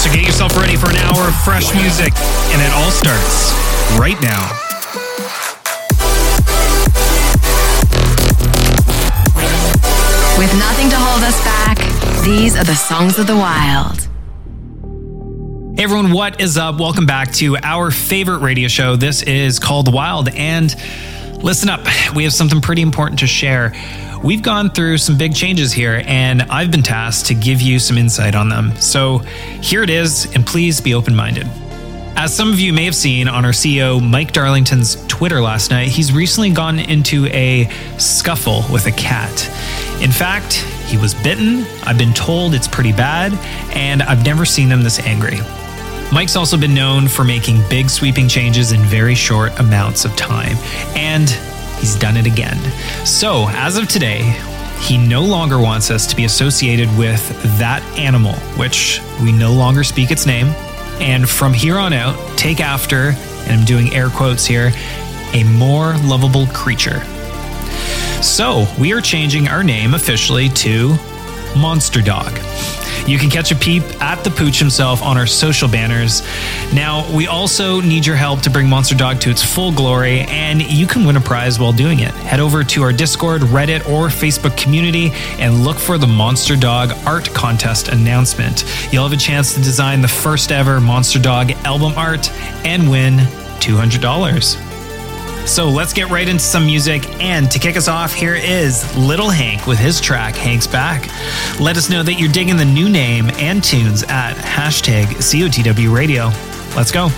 So get yourself ready for an hour of fresh music, and it all starts right now. With nothing to hold us back, these are the songs of the wild. Hey everyone, what is up? Welcome back to our favorite radio show. This is called Wild, and listen up, we have something pretty important to share. We've gone through some big changes here, and I've been tasked to give you some insight on them. So here it is, and please be open minded. As some of you may have seen on our CEO Mike Darlington's Twitter last night, he's recently gone into a scuffle with a cat. In fact, he was bitten. I've been told it's pretty bad, and I've never seen him this angry. Mike's also been known for making big sweeping changes in very short amounts of time, and he's done it again. So, as of today, he no longer wants us to be associated with that animal, which we no longer speak its name. And from here on out, take after, and I'm doing air quotes here, a more lovable creature. So, we are changing our name officially to Monster Dog. You can catch a peep at the pooch himself on our social banners. Now, we also need your help to bring Monster Dog to its full glory, and you can win a prize while doing it. Head over to our Discord, Reddit, or Facebook community and look for the Monster Dog art contest announcement. You'll have a chance to design the first ever Monster Dog album art and win $200. So let's get right into some music. And to kick us off, here is Little Hank with his track Hank's Back. Let us know that you're digging the new name and tunes at hashtag COTW Radio. Let's go.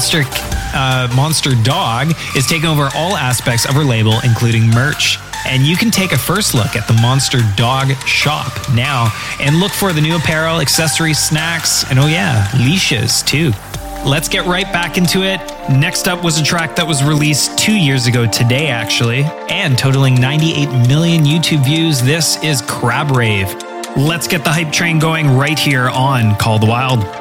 Monster uh, Monster Dog is taking over all aspects of her label, including merch. And you can take a first look at the Monster Dog shop now and look for the new apparel, accessories, snacks, and oh yeah, leashes too. Let's get right back into it. Next up was a track that was released two years ago today, actually, and totaling 98 million YouTube views. This is Crab Rave. Let's get the hype train going right here on Call the Wild.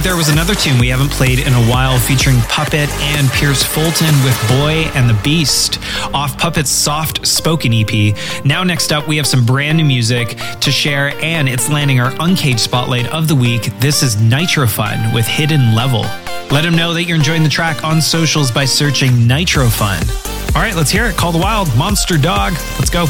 Before there was another tune we haven't played in a while featuring Puppet and Pierce Fulton with Boy and the Beast off Puppet's soft spoken EP. Now, next up, we have some brand new music to share, and it's landing our Uncaged Spotlight of the week. This is Nitro Fun with Hidden Level. Let them know that you're enjoying the track on socials by searching Nitro Fun. All right, let's hear it. Call the Wild, Monster Dog. Let's go.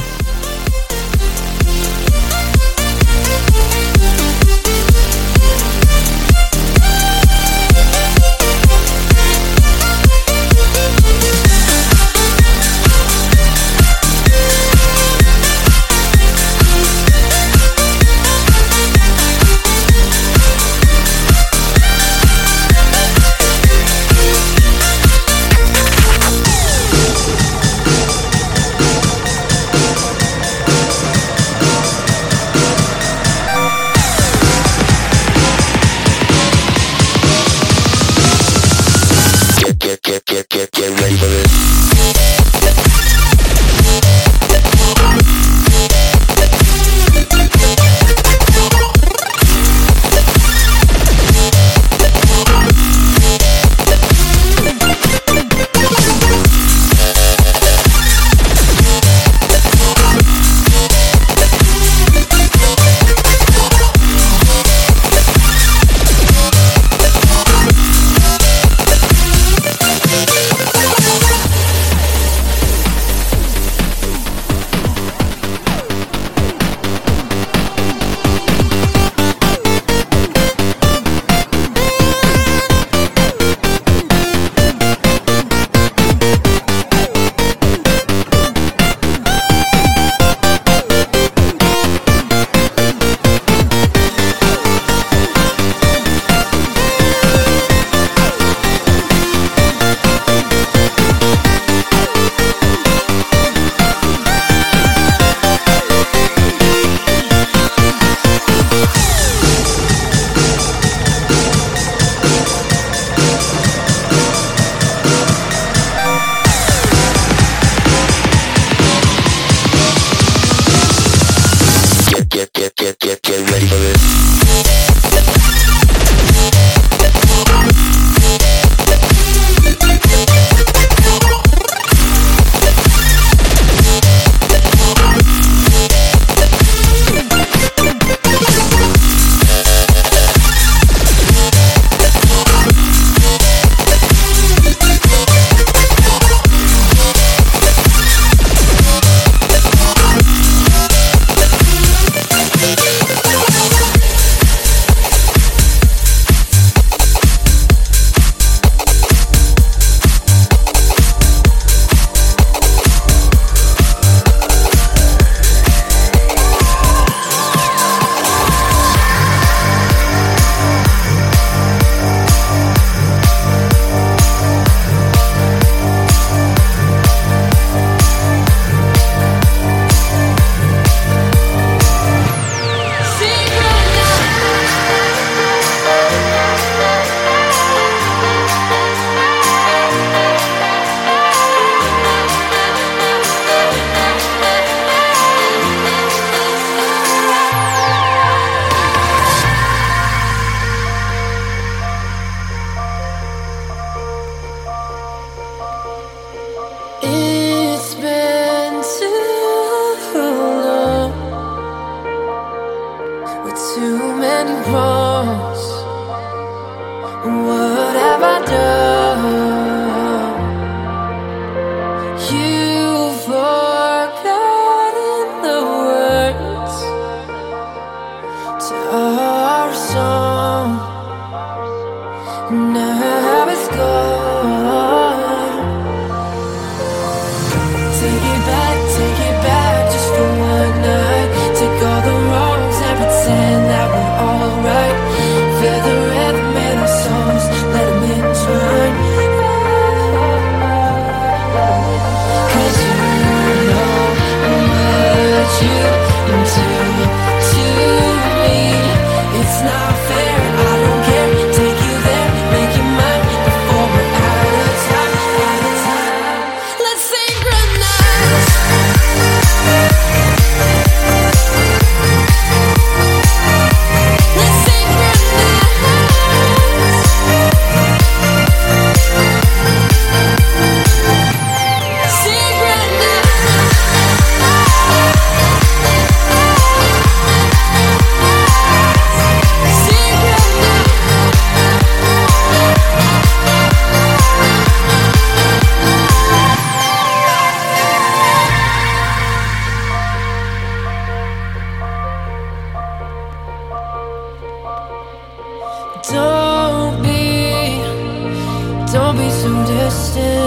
Don't be so distant.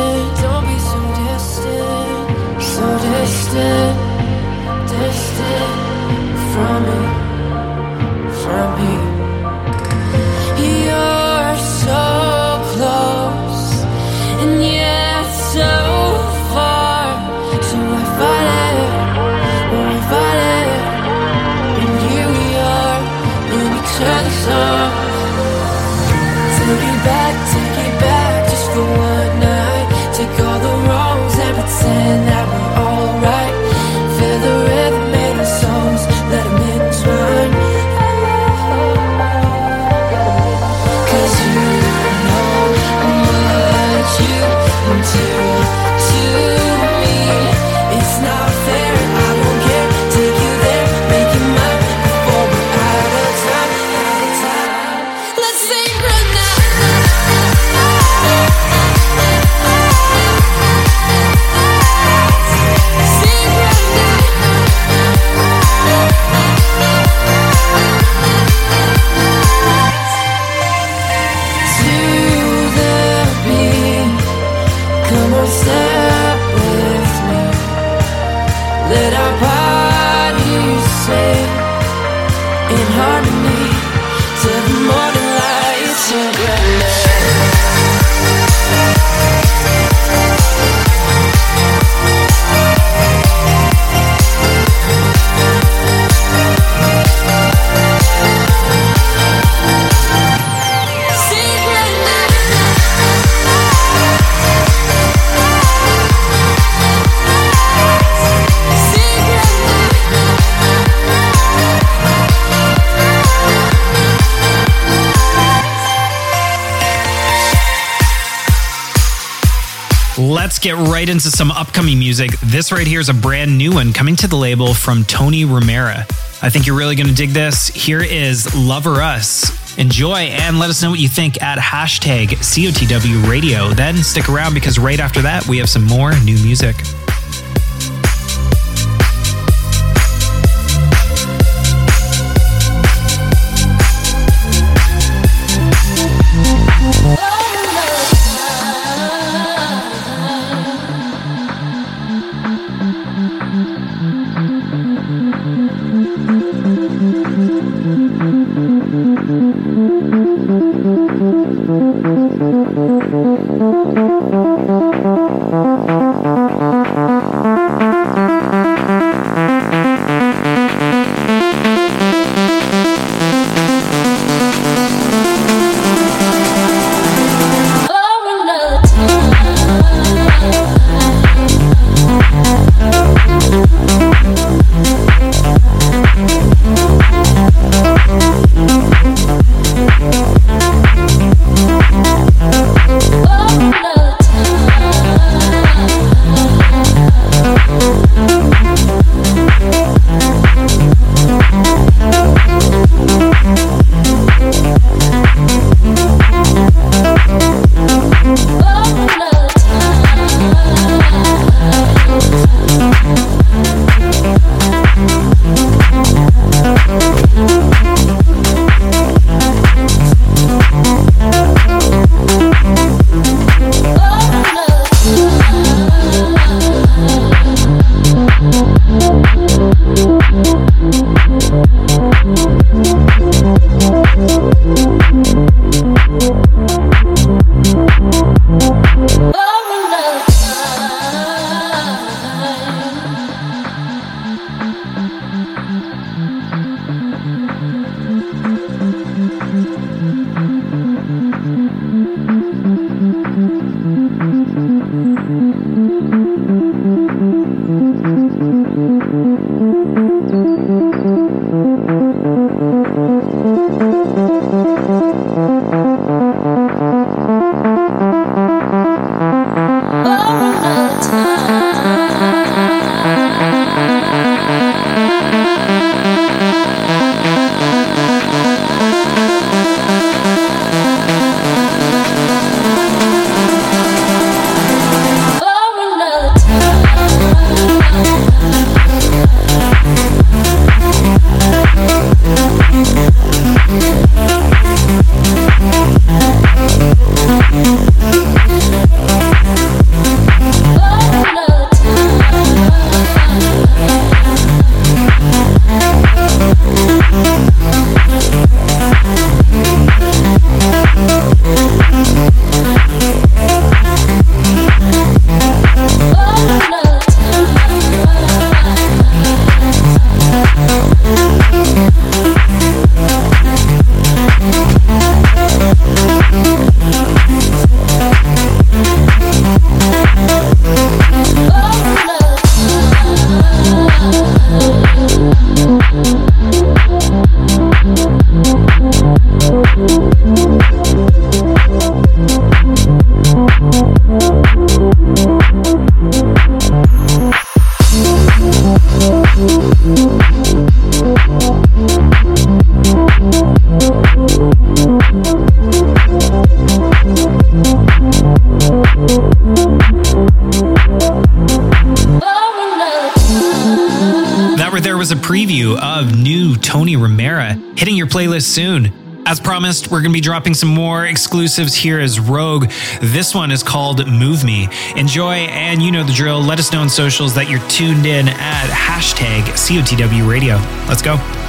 Let's get right into some upcoming music. This right here is a brand new one coming to the label from Tony Romera. I think you're really going to dig this. Here is Lover Us. Enjoy and let us know what you think at hashtag COTW radio. Then stick around because right after that, we have some more new music. Playlist soon. As promised, we're going to be dropping some more exclusives here as Rogue. This one is called Move Me. Enjoy, and you know the drill. Let us know on socials that you're tuned in at hashtag COTW Radio. Let's go.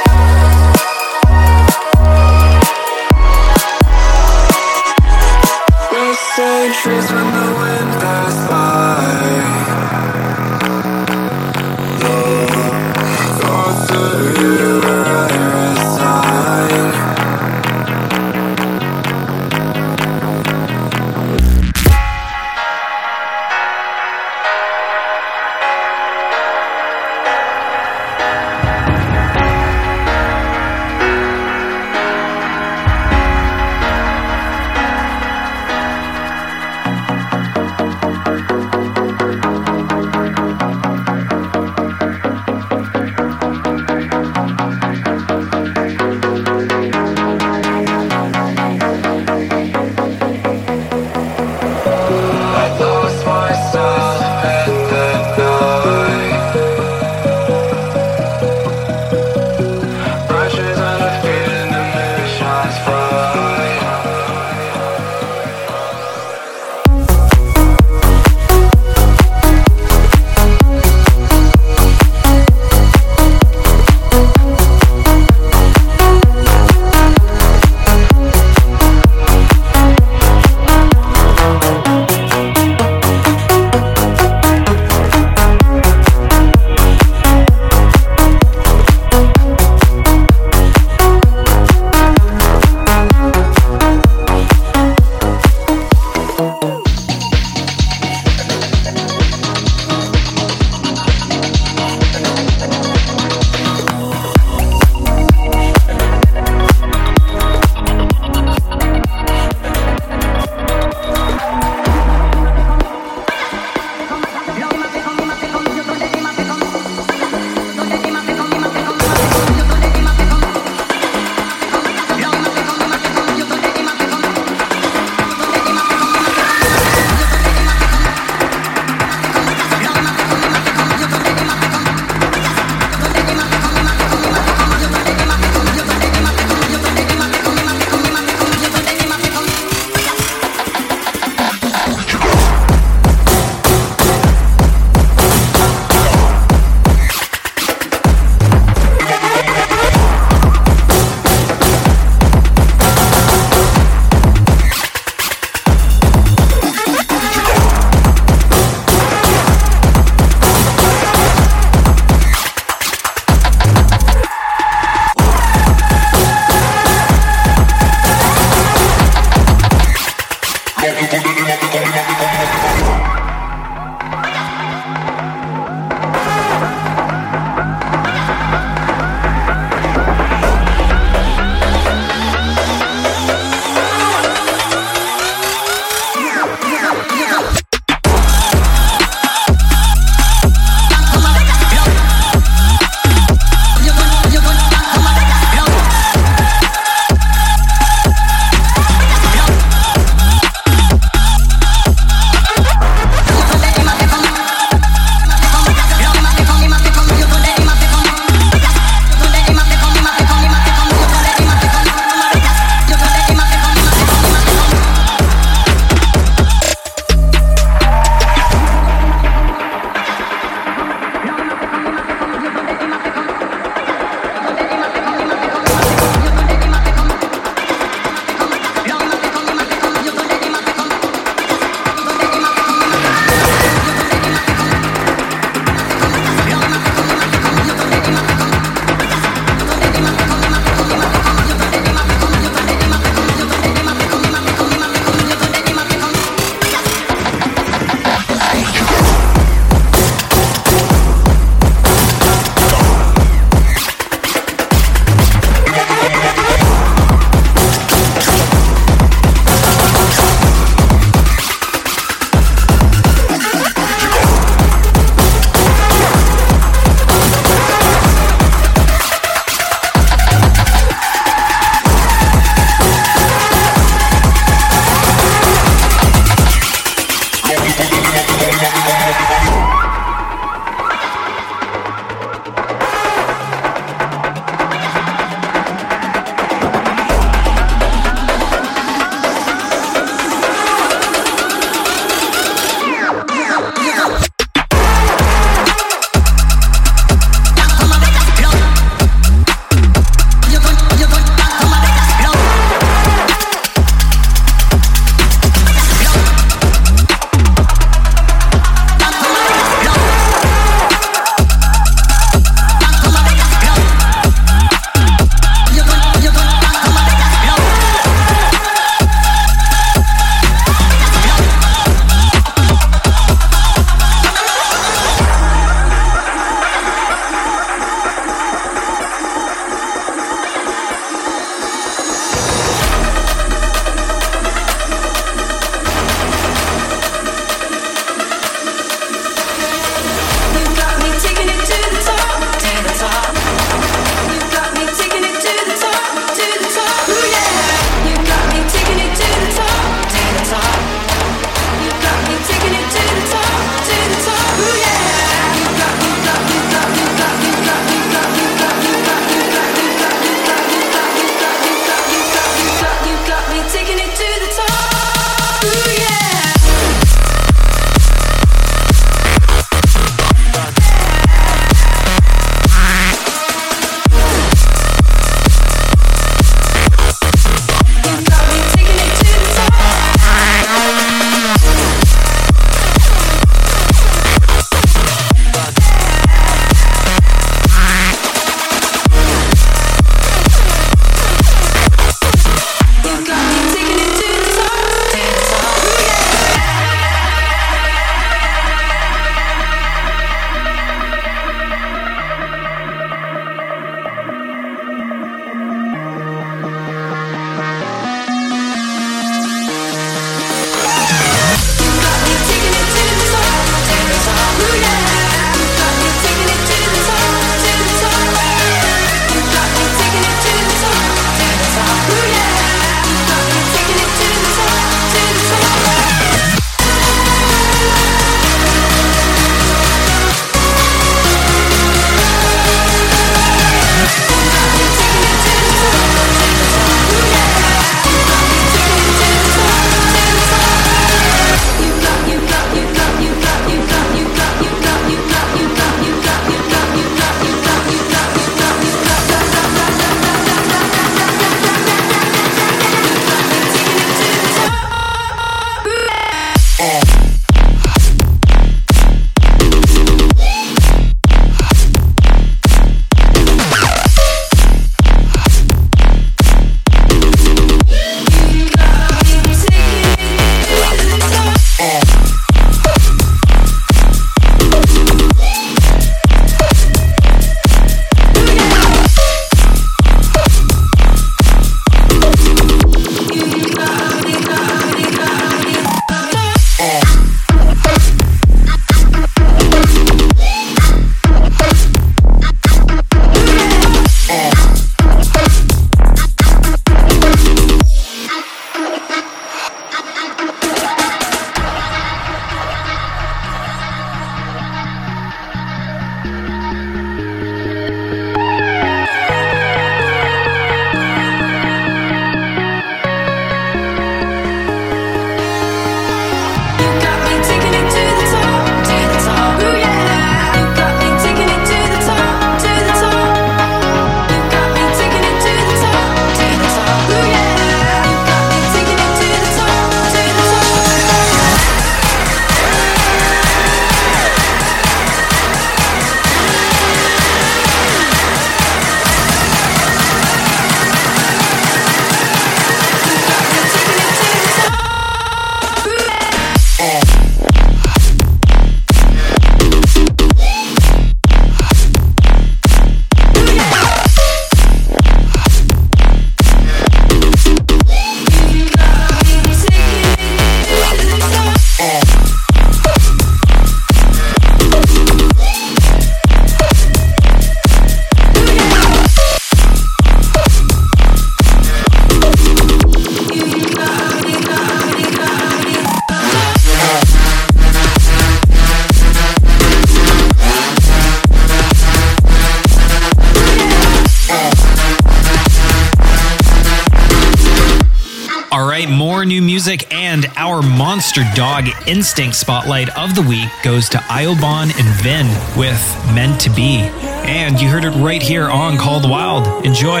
Monster Dog Instinct Spotlight of the Week goes to Aiobahn and Vin with Meant to Be. And you heard it right here on Call the Wild. Enjoy.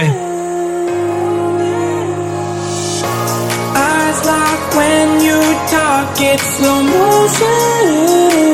Eyes lock when you talk, it's slow motion.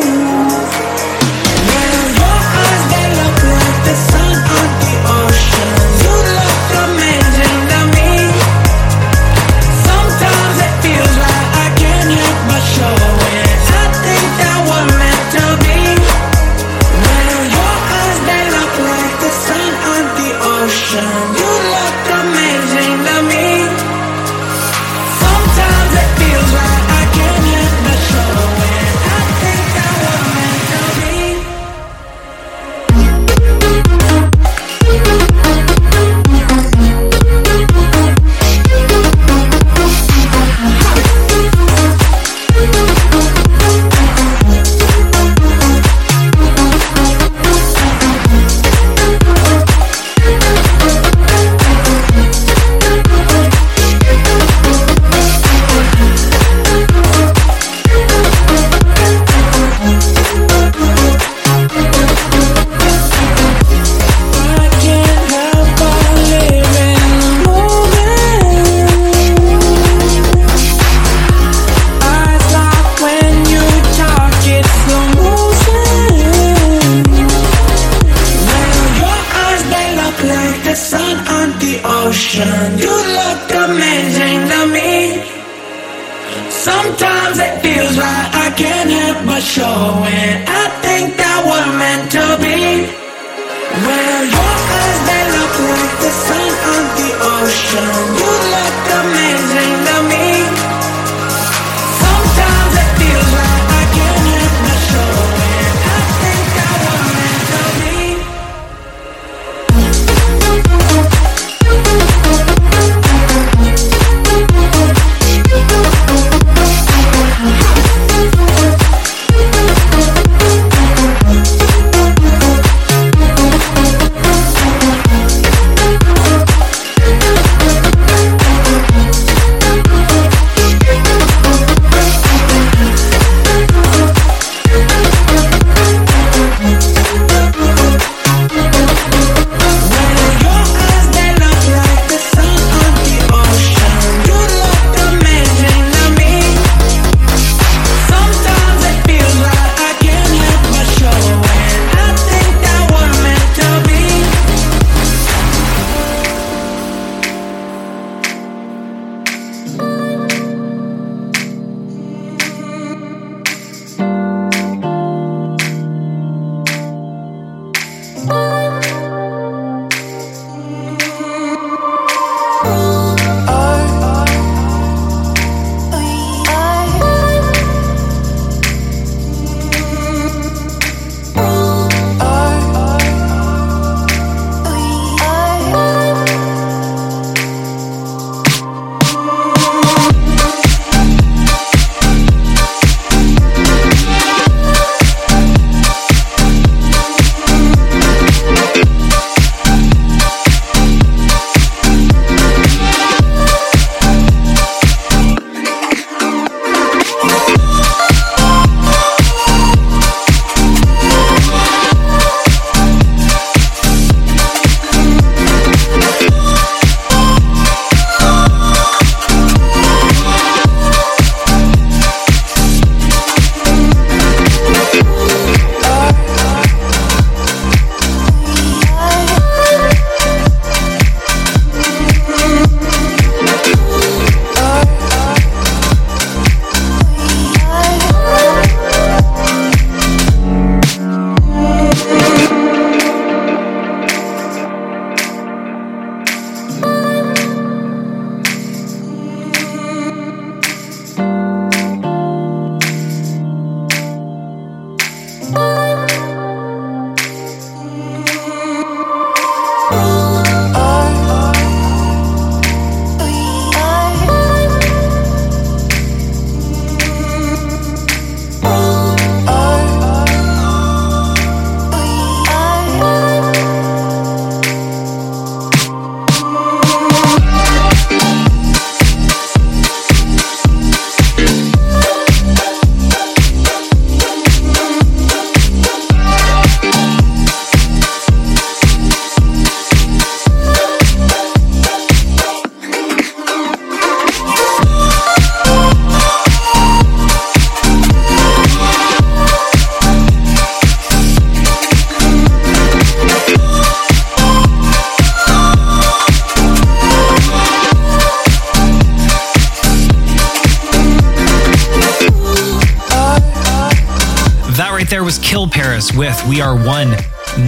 We Are One.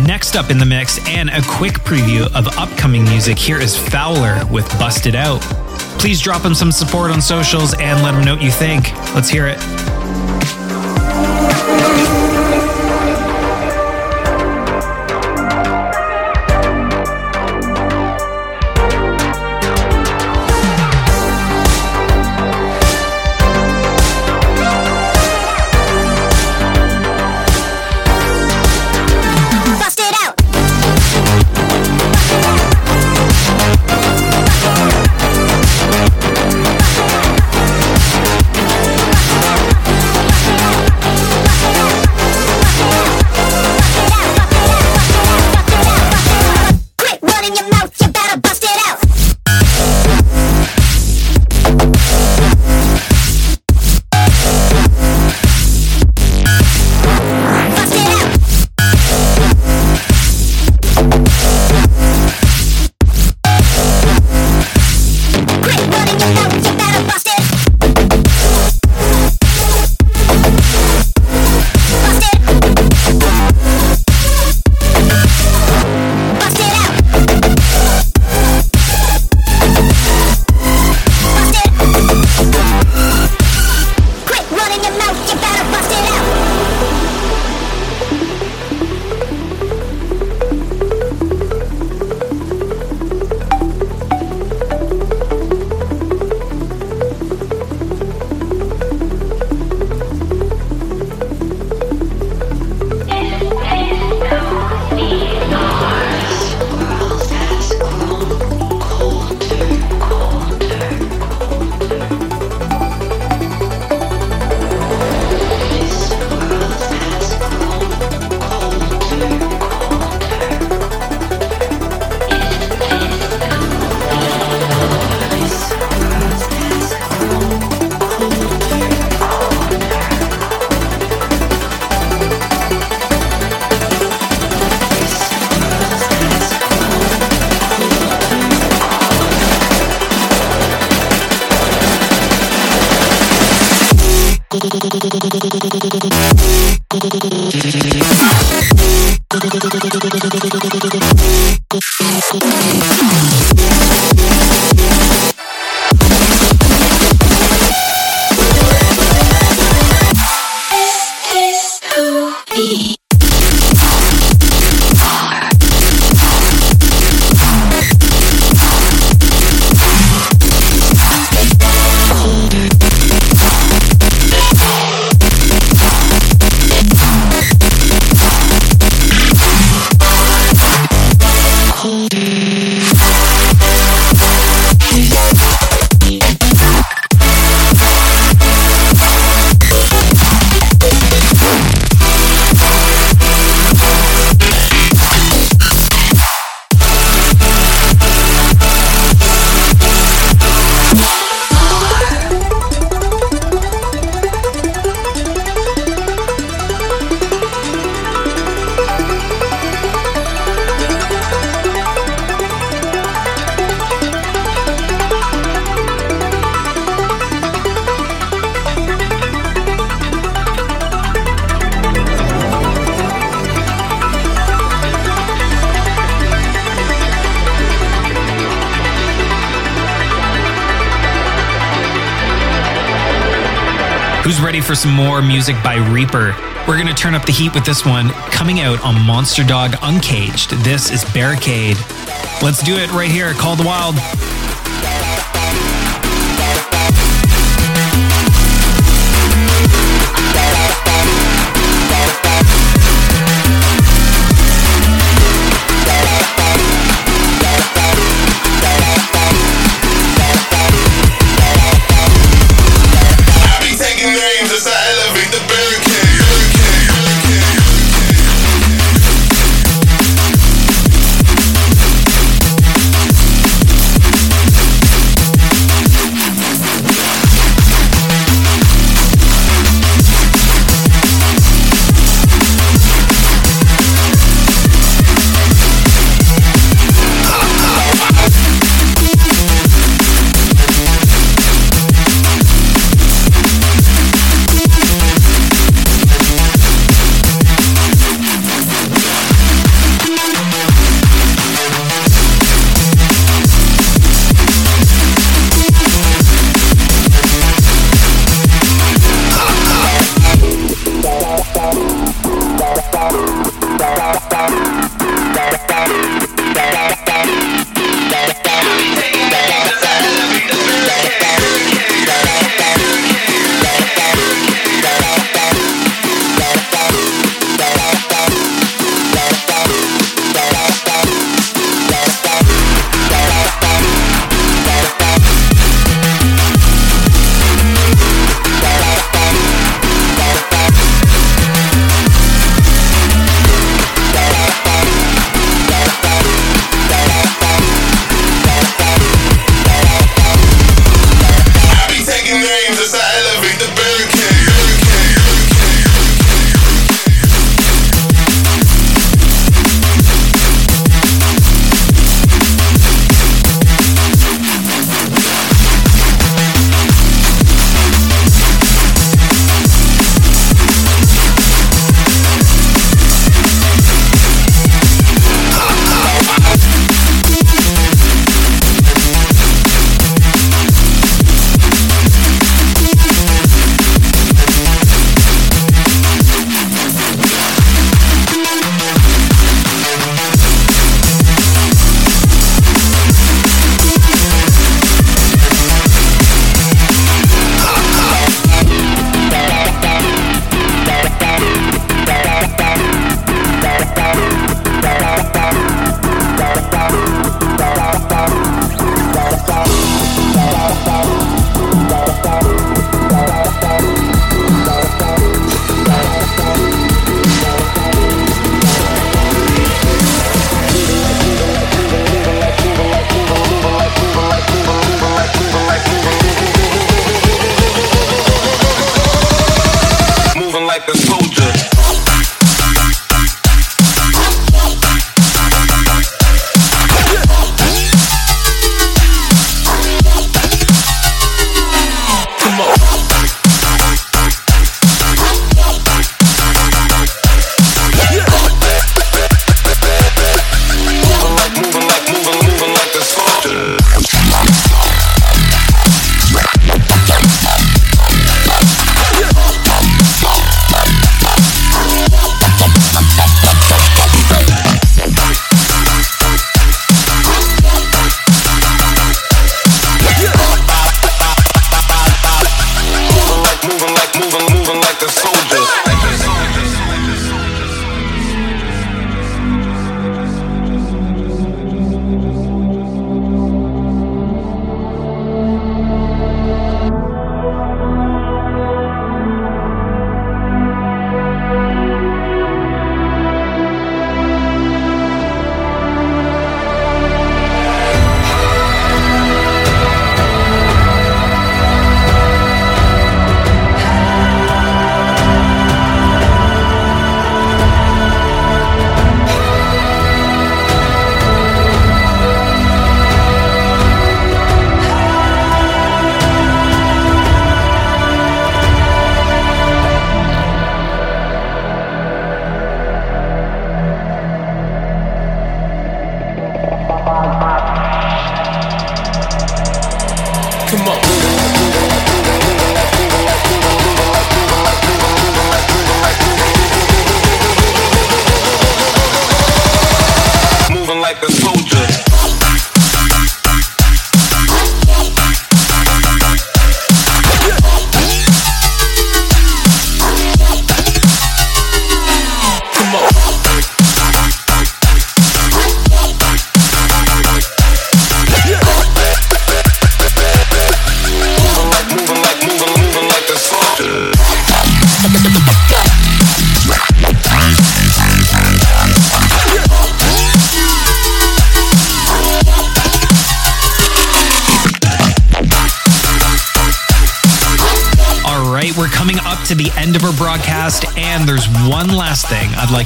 Next up in the mix, and a quick preview of upcoming music, here is Fowler with Busted Out. Please drop him some support on socials and let him know what you think. Let's hear it. For some more music by Reaper. We're going to turn up the heat with this one coming out on Monster Dog Uncaged. This is Barricade. Let's do it right here. Call the Wild.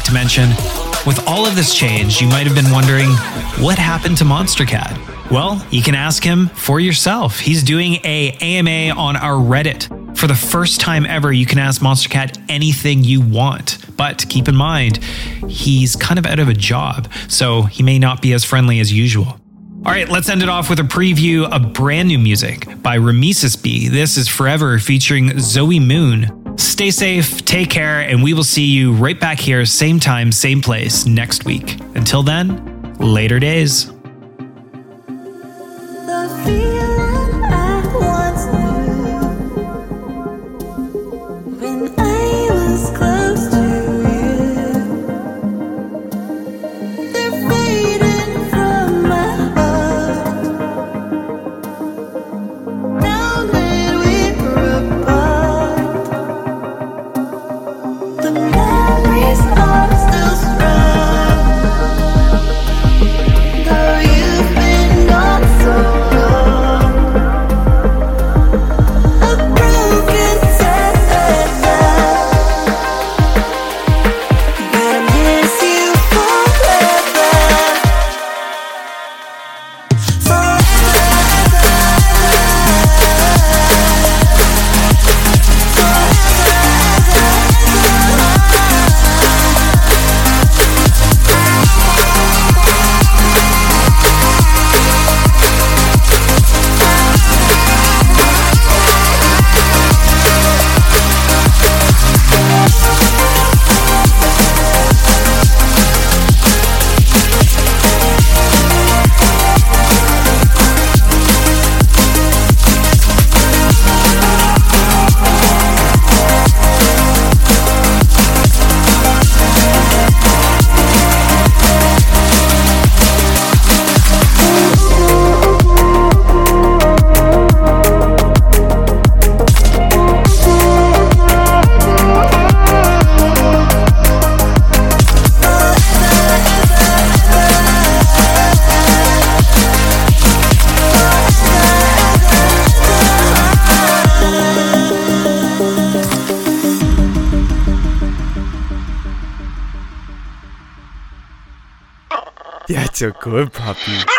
To mention. With all of this change, you might have been wondering what happened to Monstercat? Well, you can ask him for yourself. He's doing a AMA on our Reddit. For the first time ever, you can ask Monstercat anything you want. But keep in mind, he's kind of out of a job, so he may not be as friendly as usual. All right, let's end it off with a preview of brand new music by Rameses B. This is Forever featuring Zoe Moon. Stay safe, take care, and we will see you right back here, same time, same place next week. Until then, later days. It's a good puppy.